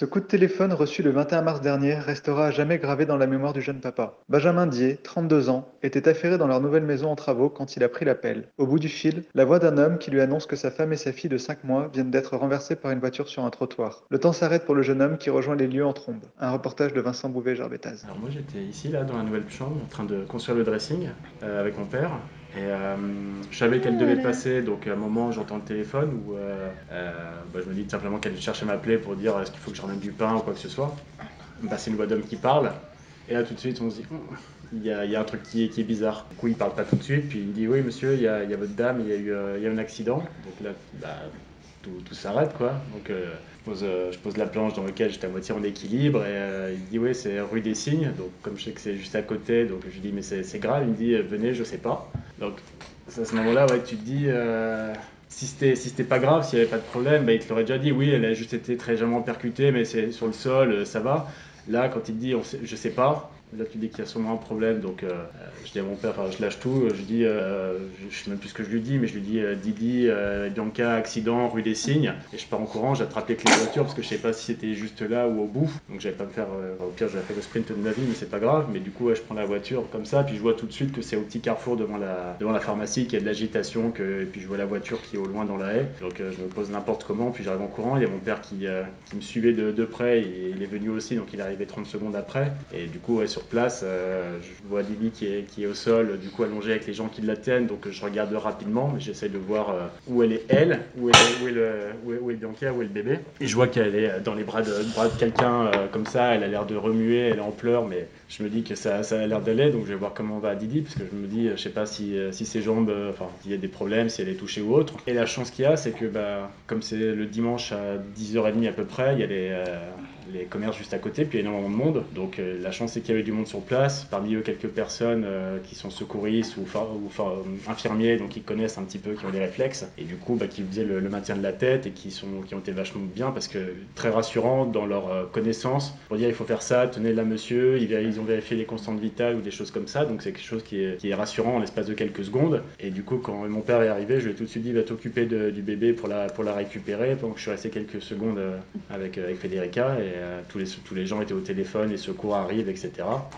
Ce coup de téléphone reçu le 21 mars dernier restera à jamais gravé dans la mémoire du jeune papa. Benjamin Dier, 32 ans, était affairé dans leur nouvelle maison en travaux quand il a pris l'appel. Au bout du fil, la voix d'un homme qui lui annonce que sa femme et sa fille de 5 mois viennent d'être renversées par une voiture sur un trottoir. Le temps s'arrête pour le jeune homme qui rejoint les lieux en trombe. Un reportage de Vincent Bouvet-Gerbetaz. Alors moi j'étais ici là dans la nouvelle chambre en train de construire le dressing euh, avec mon père et euh, je savais qu'elle devait passer donc à un moment j'entends le téléphone où euh, euh, bah, je me dis simplement qu'elle cherchait à m'appeler pour dire est-ce qu'il faut que je ramène du pain ou quoi que ce soit. Bah, c'est une voix d'homme qui parle et là tout de suite on se dit Hum, il y, a, un truc qui est, bizarre. Du coup il parle pas tout de suite puis il dit oui monsieur il y a, y a votre dame il y a eu y a un accident donc là bah, tout, s'arrête quoi. Donc euh, je, pose, euh, je pose la planche dans laquelle j'étais à moitié en équilibre et euh, il dit oui c'est rue des Cygnes donc comme je sais que c'est juste à côté donc je lui dis mais c'est grave il me dit venez je sais pas. Donc à ce moment-là ouais tu te dis euh, si c'était si pas grave s'il y avait pas de problème bah, il te l'aurait déjà dit oui elle a juste été très légèrement percutée mais c'est sur le sol ça va. Là quand il te dit je sais pas Là, tu dis qu'il y a sûrement un problème, donc euh, je dis à mon père, je lâche tout, je dis, euh, je, sais même plus ce que je lui dis, mais je lui dis, euh, Didi, euh, Bianca, accident, rue des Cygnes, et je pars en courant, j'attrape les clés de voiture parce que je savais pas si c'était juste là ou au bout, donc j'allais pas me faire, euh, au pire j'avais fait le sprint de ma vie, mais c'est pas grave, mais du coup je prends la voiture comme ça, puis je vois tout de suite que c'est au petit carrefour devant la, devant la pharmacie qu'il y a de l'agitation, que, et puis je vois la voiture qui est au loin dans la haie, donc euh, je me pose n'importe comment, puis j'arrive en courant, il y a mon père qui, euh, qui me suivait de, près, il est venu aussi, donc il est arrivé 30 secondes après, et du coup place, euh, je vois Didi qui est, au sol, du coup allongée avec les gens qui la tiennent, donc je regarde rapidement, mais j'essaie de voir euh, où elle est elle, où est, le, où est, où est Bianca, où est le bébé. Et je vois qu'elle est dans les bras de, quelqu'un euh, comme ça, elle a l'air de remuer, elle est en pleurs, mais je me dis que ça, a l'air d'aller, donc je vais voir comment va Didi, parce que je me dis, euh, je sais pas si, euh, ses jambes, euh, enfin, s'il y a des problèmes, si elle est touchée ou autre. Et la chance qu'il y a, c'est que bah, comme c'est le dimanche à 10h30 à peu près, il y a les, euh, les commerces juste à côté, puis il y a énormément de monde. Donc euh, la chance c'est qu'il y avait du monde sur place, parmi eux quelques personnes euh, qui sont secouristes ou, euh, infirmiers, donc qui connaissent un petit peu, qui ont des réflexes, et du coup bah, qui faisaient le, maintien de la tête et qui, sont, qui ont été vachement bien parce que très rassurants dans leur connaissance. Pour dire il faut faire ça, tenez là monsieur, ils, ont vérifié les constantes vitales ou des choses comme ça, donc c'est quelque chose qui est, rassurant en l'espace de quelques secondes. Et du coup quand mon père est arrivé, je lui ai tout de suite dit va t'occuper du bébé pour la, récupérer, donc je suis resté quelques secondes avec, avec Federica euh, tous, les, gens étaient au téléphone, les secours arrivent, etc.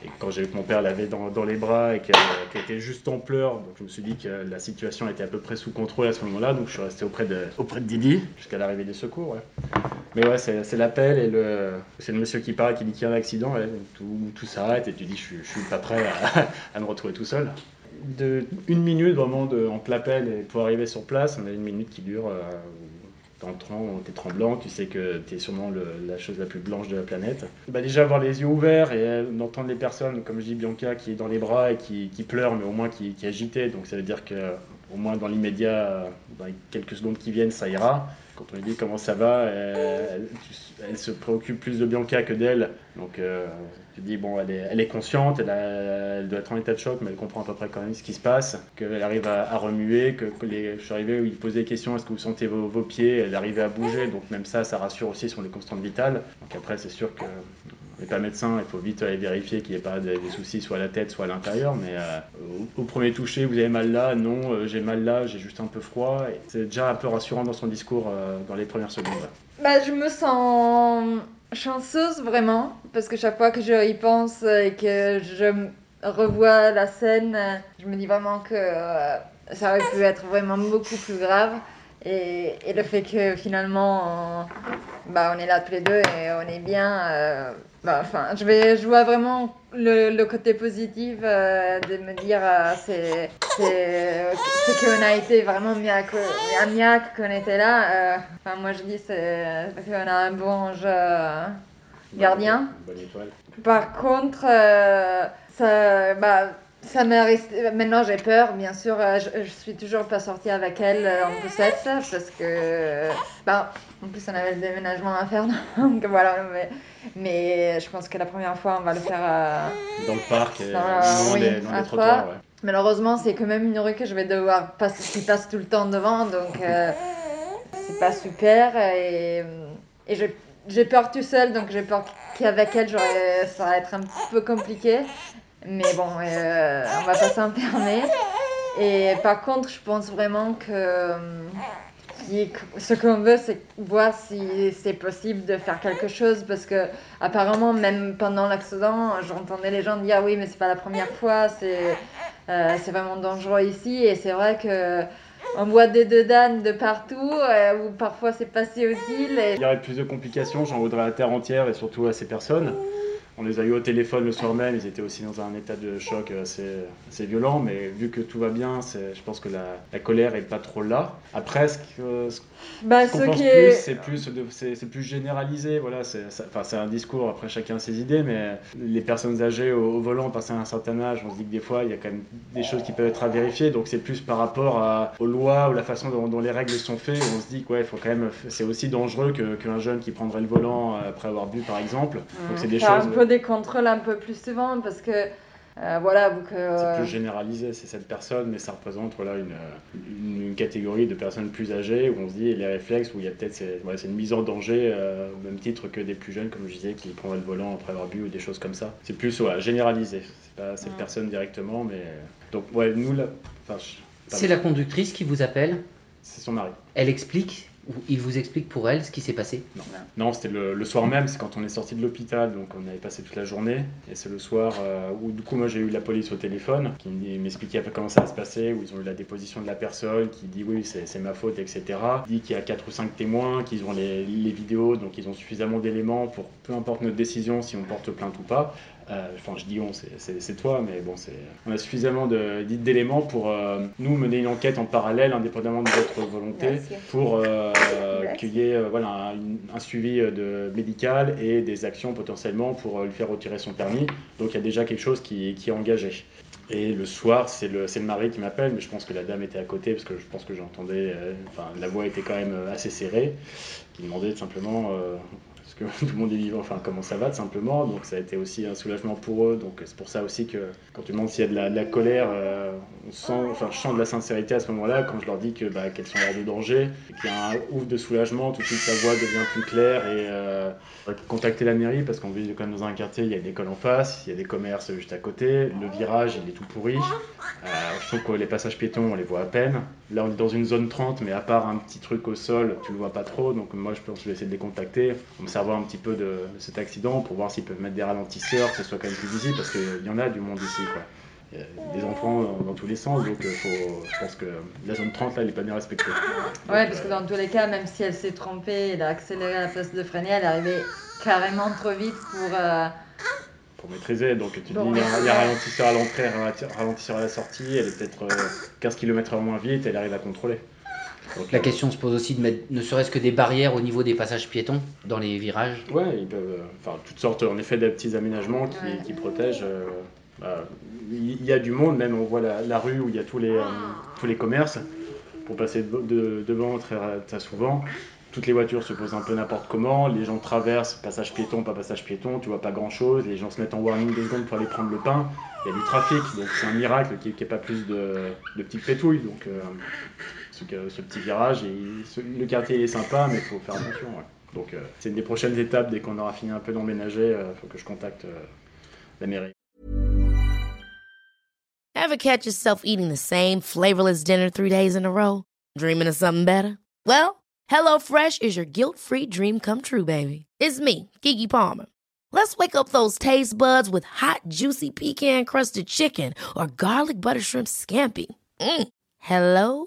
Et quand j'ai vu que mon père l'avait dans, les bras et qu'elle qu'elle était juste en pleurs, donc je me suis dit que la situation était à peu près sous contrôle à ce moment-là, donc je suis resté auprès de, auprès Didi jusqu'à l'arrivée des secours. Mais ouais, c'est l'appel et c'est le monsieur qui parle qui dit qu'il y a un accident, tout, s'arrête et tu dis je, je suis pas prêt à, me retrouver tout seul. Une minute vraiment entre l'appel et pour arriver sur place, on a une minute qui dure. euh, T'es tremblant, tu sais que t'es sûrement la chose la plus blanche de la planète. Bah déjà avoir les yeux ouverts et euh, d'entendre les personnes, comme je dis Bianca, qui est dans les bras et qui, qui pleure, mais au moins qui, qui est agitée. Donc ça veut dire que au moins dans l'immédiat, euh, dans les quelques secondes qui viennent, ça ira. Quand on lui dit comment ça va, elle, se préoccupe plus de Bianca que d'elle. Donc euh, tu dis bon, elle est, elle consciente, elle, a- elle doit être en état de choc, mais elle comprend à peu près quand même ce qui se passe, qu'elle arrive à, remuer, que, je suis arrivé où il posait des questions, est-ce que vous sentez vos, vos pieds, elle arrivait à bouger, donc même ça, ça rassure aussi sur les constantes vitales. Donc après, c'est sûr que on n'est pas médecin, il faut vite aller vérifier qu'il n'y ait pas des, soucis soit à la tête, soit à l'intérieur, mais euh, au, premier toucher, vous avez mal là, non, euh, j'ai mal là, j'ai juste un peu froid, c'est déjà un peu rassurant dans son discours euh, dans les premières secondes. Bah, je me sens chanceuse vraiment, parce que chaque fois que je y pense et que je revois la scène, je me dis vraiment que ça aurait pu être vraiment beaucoup plus grave. Et, et le fait que finalement, on, bah, on est là tous les deux et on est bien. euh, bah, enfin, je, vais, je vois vraiment le, le côté positif euh, de me dire euh, c'est c'est c'est qu'on a été vraiment bien que bien qu'on était là. euh, enfin, moi je dis c'est parce qu'on a un bon ange gardien. Bonne étoile. Par contre, ça, bah, Ça m'est resté. Maintenant, j'ai peur, bien sûr. euh, Je, je suis toujours pas sortie avec elle euh, en poussette parce que. Bah, en plus, on avait le déménagement à faire. Donc voilà. Mais, mais je pense que la première fois, on va le faire. euh, Dans le parc Ça, loin oui, des à trottoirs. ouais. Malheureusement, c'est quand même une rue que je vais devoir passer, qui passe tout le temps devant, donc euh, c'est pas super. Et, et j'ai- j'ai peur tout seul, donc j'ai peur qu'avec elle, ça va être un petit peu compliqué. Mais bon, euh, on va pas s'enfermer. Et par contre, je pense vraiment que euh, ce qu'on veut, c'est voir si c'est possible de faire quelque chose parce que apparemment, même pendant l'accident, j'entendais les gens dire oui, mais c'est pas la première fois, c'est euh, vraiment dangereux ici. Et c'est vrai que on voit des deux d'âne de partout, euh, où parfois c'est pas si utile. Et... Il y aurait plus de complications, j'en voudrais à la terre entière et surtout à ces personnes. On les a eu au téléphone le soir même, ils étaient aussi dans un état de choc assez, assez violent, mais vu que tout va bien, je pense que la, la colère est pas trop là. Après, ce que- ce Bah, qu'on ce pense qui plus, est... c'est plus, c'est généralisé. Voilà, c'est un discours, après chacun ses idées, mais les personnes âgées au, au volant, passé un certain âge, on se dit que des fois, il y a quand même des choses qui peuvent être à vérifier. Donc c'est plus par rapport à- aux lois ou la façon dont, dont les règles sont faites. On se dit que ouais, il faut quand même, c'est aussi dangereux qu'un jeune qui prendrait le volant euh, après avoir bu, par exemple. Donc c'est des choses. Des contrôles un peu plus souvent parce que euh, voilà vous que C'est plus généralisé, c'est cette personne, mais ça représente voilà, une, une, une catégorie de personnes plus âgées où on se dit les réflexes, où il y a peut-être c'est voilà, c'est une mise en danger euh, au même titre que des plus jeunes, comme je disais, qui prendraient le volant après avoir bu ou des choses comme ça. C'est plus voilà, généralisé, c'est pas cette Mm. personne directement, mais donc ouais, nous là, enfin, je- C'est la conductrice qui vous appelle? c'est son mari. Elle explique, ou il vous explique pour elle ce qui s'est passé. Non, c'était le, soir même, c'est quand on est sorti de l'hôpital, donc on avait passé toute la journée. Et c'est le soir euh, où, du coup, moi j'ai eu la police au téléphone qui m'expliquait comment ça va se passer, où ils ont eu la déposition de la personne, qui dit oui, c'est ma faute, etc. Il dit qu'il y a 4 ou 5 témoins, qu'ils ont les vidéos, donc ils ont suffisamment d'éléments pour peu importe notre décision, si on porte plainte ou pas. Euh, Enfin, je dis on, c'est- toi, mais bon, on a suffisamment d'éléments pour euh, nous mener une enquête en parallèle, indépendamment de votre volonté, Merci. pour euh, qu'il y ait voilà, un, suivi de, médical et des actions potentiellement pour lui faire retirer son permis. Donc il y a déjà quelque chose qui, qui est engagé. Et le soir, c'est le, mari qui m'appelle, mais je pense que la dame était à côté, parce que je pense que j'entendais, euh, enfin la voix était quand même assez serrée, qui demandait simplement euh, est-ce que tout le monde est vivant, enfin comment ça va tout simplement. Donc ça a été aussi un soulagement pour eux. Donc c'est pour ça aussi que quand tu demandes s'il y a de la, colère, euh, on sent, enfin je sens de la sincérité à ce moment-là quand je leur dis que bah, qu'elles sont hors de danger, qu'il y a un ouf de soulagement, tout de suite sa voix devient plus claire et euh, contacter la mairie parce qu'on vit quand même dans un quartier, il y a une école en face, il y a des commerces juste à côté, le virage il est tout pourri. Euh, je trouve que les passages piétons on les voit à peine. Là on est dans une zone 30 mais à part un petit truc au sol tu le vois pas trop donc moi je pense que je vais essayer de les contacter savoir un petit peu de, de cet accident pour voir s'ils peuvent mettre des ralentisseurs que ce soit quand même plus visible parce qu'il y en a du monde ici quoi. Il y a des enfants dans, dans tous les sens donc euh, faut, je pense que la zone 30 là elle est pas bien respectée. Ouais, Donc, parce que euh, dans tous les cas, même si elle s'est trompée, elle a accéléré à la place de freiner, elle est arrivée carrément trop vite pour. euh, pour maîtriser. Donc tu Bon, dis, il y, a, ouais. ralentisseur à l'entrée, ralenti- ralentisseur à la sortie, elle est peut-être euh, 15 km/h moins vite, elle arrive à contrôler. La euh, question se pose aussi de mettre ne serait-ce que des barrières au niveau des passages piétons dans les virages. Ouais, ils peuvent, euh, enfin toutes sortes, en effet, de petits aménagements qui, Ouais. qui protègent. euh, bah, Il y a du monde, même on voit la, la rue où il y a tous les, euh, tous les commerces. Pour passer de- de- devant très, très souvent, toutes les voitures se posent un peu n'importe comment, les gens traversent, passage piéton, pas passage piéton, tu vois pas grand chose, les gens se mettent en warning deux secondes pour aller prendre le pain, il y a du trafic, donc c'est un miracle qu'il n'y ait pas plus de, de petites pétouilles. Donc euh, ce, ce petit virage, et ce- le quartier est sympa, mais il faut faire attention. ouais. Donc euh, c'est une des prochaines étapes, dès qu'on aura fini un peu d'emménager, il faut que je contacte euh, la mairie. Ever catch yourself eating the same flavorless dinner three days in a row? Dreaming of something better? Well, HelloFresh is your guilt free dream come true, baby. It's me, Gigi Palmer. Let's wake up those taste buds with hot, juicy pecan crusted chicken or garlic butter shrimp scampi. Mm. Hello